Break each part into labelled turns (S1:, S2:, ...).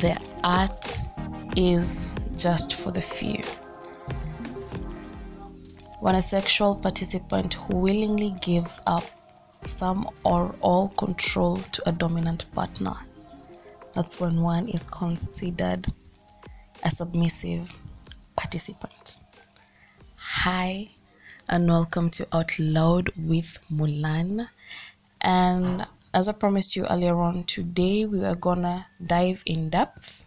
S1: the art is just for the few. When a sexual participant who willingly gives up some or all control to a dominant partner, that's when one is considered a submissive participant. Hi, and welcome to Out Loud with Mulan. And as I promised you earlier on, today we are gonna dive in depth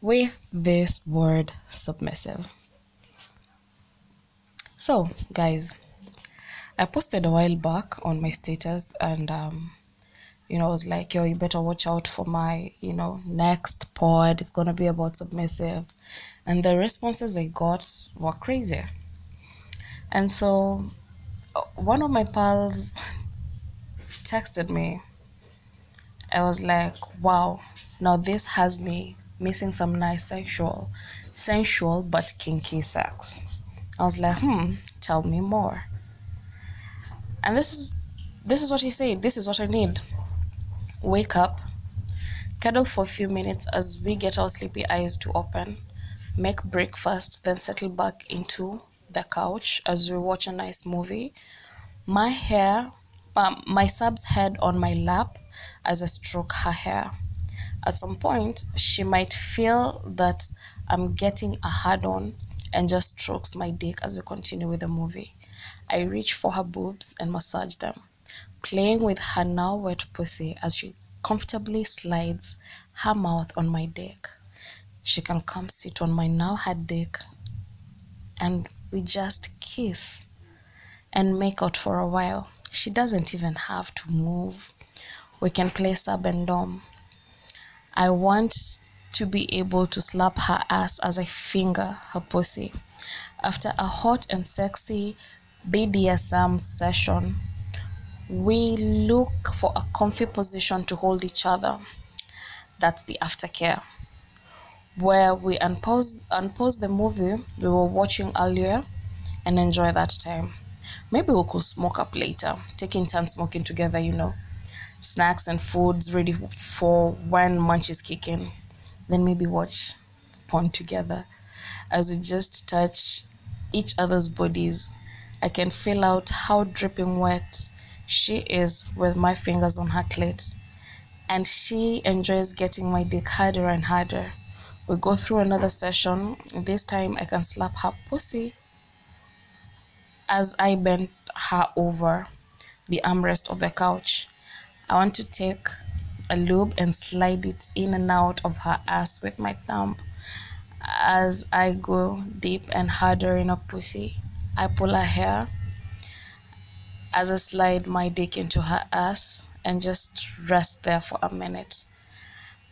S1: with this word submissive. So, guys, I posted a while back on my status and um, you know, I was like, yo, you better watch out for my, you know, next pod. It's gonna be about submissive. And the responses I got were crazy. And so uh, one of my pals texted me. I was like, wow, now this has me missing some nice sexual, sensual but kinky sex. I was like, hmm, tell me more. And this is this is what he said. This is what I need. Wake up, cuddle for a few minutes as we get our sleepy eyes to open, make breakfast, then settle back into the couch as we watch a nice movie. My hair, my sub's head on my lap as I stroke her hair. At some point, she might feel that I'm getting a hard on and just strokes my dick as we continue with the movie. I reach for her boobs and massage them, playing with her now wet pussy as she comfortably slides her mouth on my dick. She can come sit on my now hard dick and we just kiss and make out for a while. She doesn't even have to move. We can play sub and dom. I want to be able to slap her ass as I finger her pussy. After a hot and sexy BDSM session, we look for a comfy position to hold each other. That's the aftercare, where we unpause, unpause the movie we were watching earlier and enjoy that time. Maybe we could smoke up later, taking turns smoking together, you know. Snacks and foods ready for when munch is kicking. Then maybe watch porn together as we just touch each other's bodies. I can feel out how dripping wet she is with my fingers on her clit. And she enjoys getting my dick harder and harder. We go through another session. This time I can slap her pussy as I bend her over the armrest of the couch. I want to take a lube and slide it in and out of her ass with my thumb. As I go deep and harder in her pussy, I pull her hair as I slide my dick into her ass and just rest there for a minute.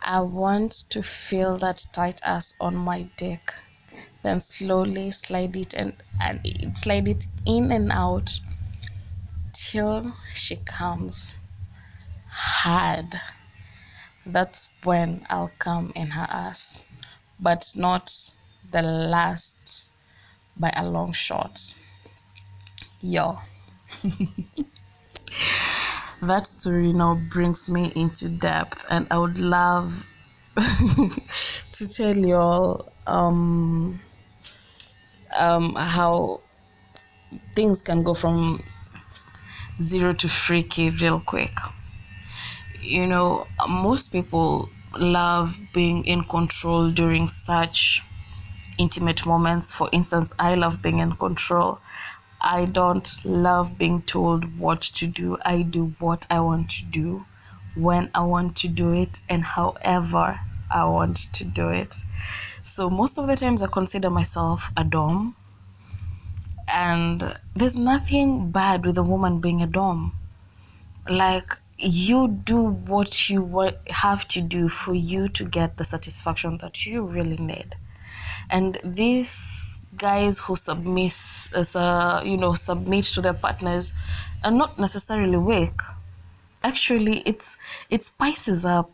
S1: I want to feel that tight ass on my dick then slowly slide it and, and slide it in and out till she comes hard. That's when I'll come in her ass, but not the last by a long shot. Yo. that story now brings me into depth, and I would love to tell you all um, um, how things can go from zero to freaky real quick. You know, most people love being in control during such intimate moments. For instance, I love being in control. I don't love being told what to do. I do what I want to do when I want to do it and however I want to do it. So most of the times I consider myself a dom. And there's nothing bad with a woman being a dom. Like you do what you have to do for you to get the satisfaction that you really need. And these guys who submit, you know, submit to their partners are not necessarily weak. Actually, it's it spices up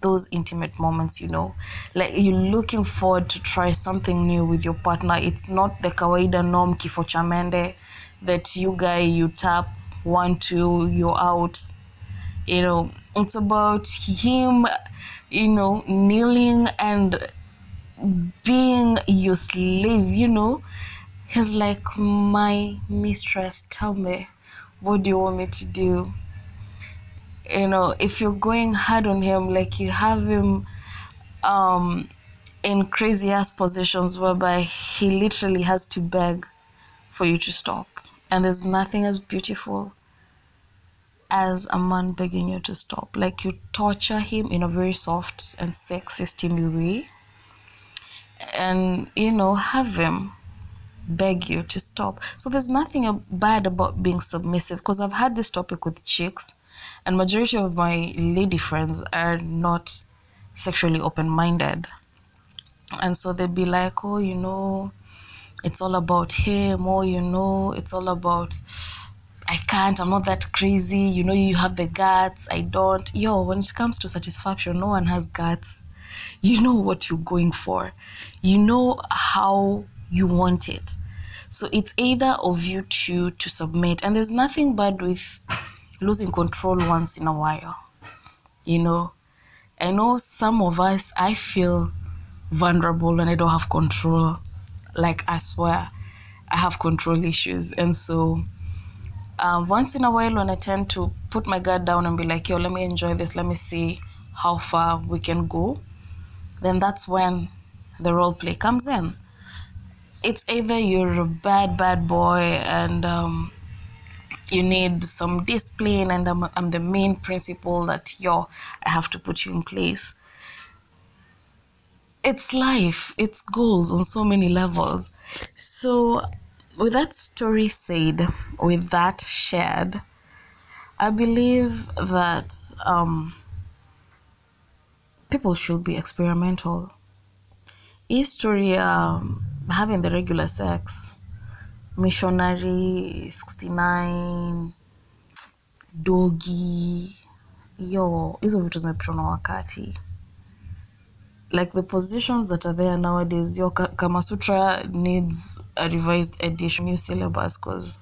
S1: those intimate moments, you know, like you're looking forward to try something new with your partner. It's not the kawaida norm kifo chamende that you guy you tap one two you're out. You know, it's about him, you know, kneeling and being your slave, you know. He's like, My mistress, tell me, what do you want me to do? You know, if you're going hard on him, like you have him um in crazy ass positions whereby he literally has to beg for you to stop. And there's nothing as beautiful as a man begging you to stop. Like you torture him in a very soft and sexy, steamy way. And, you know, have him beg you to stop. So there's nothing bad about being submissive because I've had this topic with chicks, and majority of my lady friends are not sexually open-minded. And so they'd be like, oh, you know, it's all about him, or you know, it's all about I can't, I'm not that crazy, you know, you have the guts, I don't. Yo, when it comes to satisfaction, no one has guts. You know what you're going for, you know how you want it. So it's either of you two to submit, and there's nothing bad with losing control once in a while. You know, I know some of us, I feel vulnerable and I don't have control. Like, I swear, I have control issues. And so, uh, once in a while, when I tend to put my guard down and be like, yo, let me enjoy this, let me see how far we can go, then that's when the role play comes in. It's either you're a bad, bad boy and um, you need some discipline, and I'm, I'm the main principle that, yo, I have to put you in place it's life, it's goals on so many levels. So, with that story said, with that shared, I believe that um, people should be experimental. History, um, having the regular sex, missionary, 69, dogi, yo, hizo vitu zimepitwa na wakati like the positions that are there nowadays, yo Kama Sutra needs a revised edition, new syllabus, because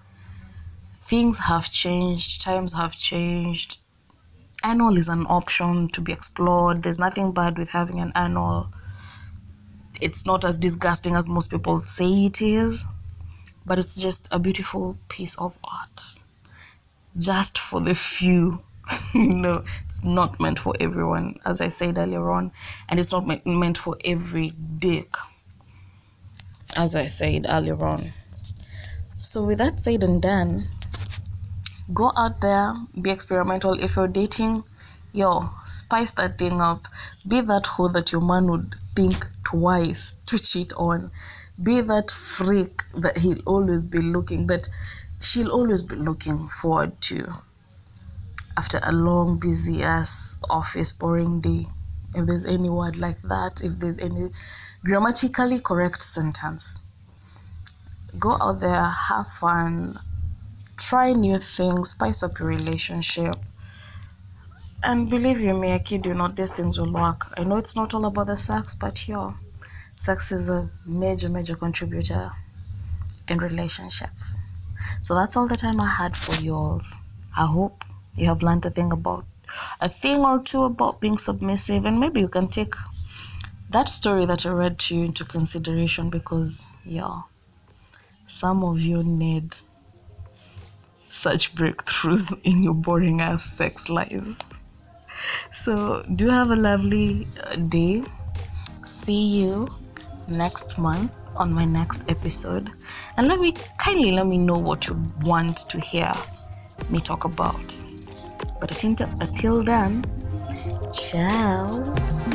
S1: things have changed, times have changed. Annual is an option to be explored. There's nothing bad with having an annual. It's not as disgusting as most people say it is, but it's just a beautiful piece of art. Just for the few you know, it's not meant for everyone, as I said earlier on, and it's not meant for every dick, as I said earlier on. So, with that said and done, go out there, be experimental. If you're dating, yo, spice that thing up. Be that hoe that your man would think twice to cheat on. Be that freak that he'll always be looking, that she'll always be looking forward to after a long, busy ass office, boring day. If there's any word like that, if there's any grammatically correct sentence, go out there, have fun, try new things, spice up your relationship. And believe you me, I kid you not, these things will work. I know it's not all about the sex, but yo, sex is a major, major contributor in relationships. So that's all the time I had for you all. I hope you have learned a thing about a thing or two about being submissive and maybe you can take that story that I read to you into consideration because yeah some of you need such breakthroughs in your boring ass sex lives. So, do have a lovely uh, day. See you next month on my next episode. And let me kindly let me know what you want to hear me talk about. But until, until then, ciao.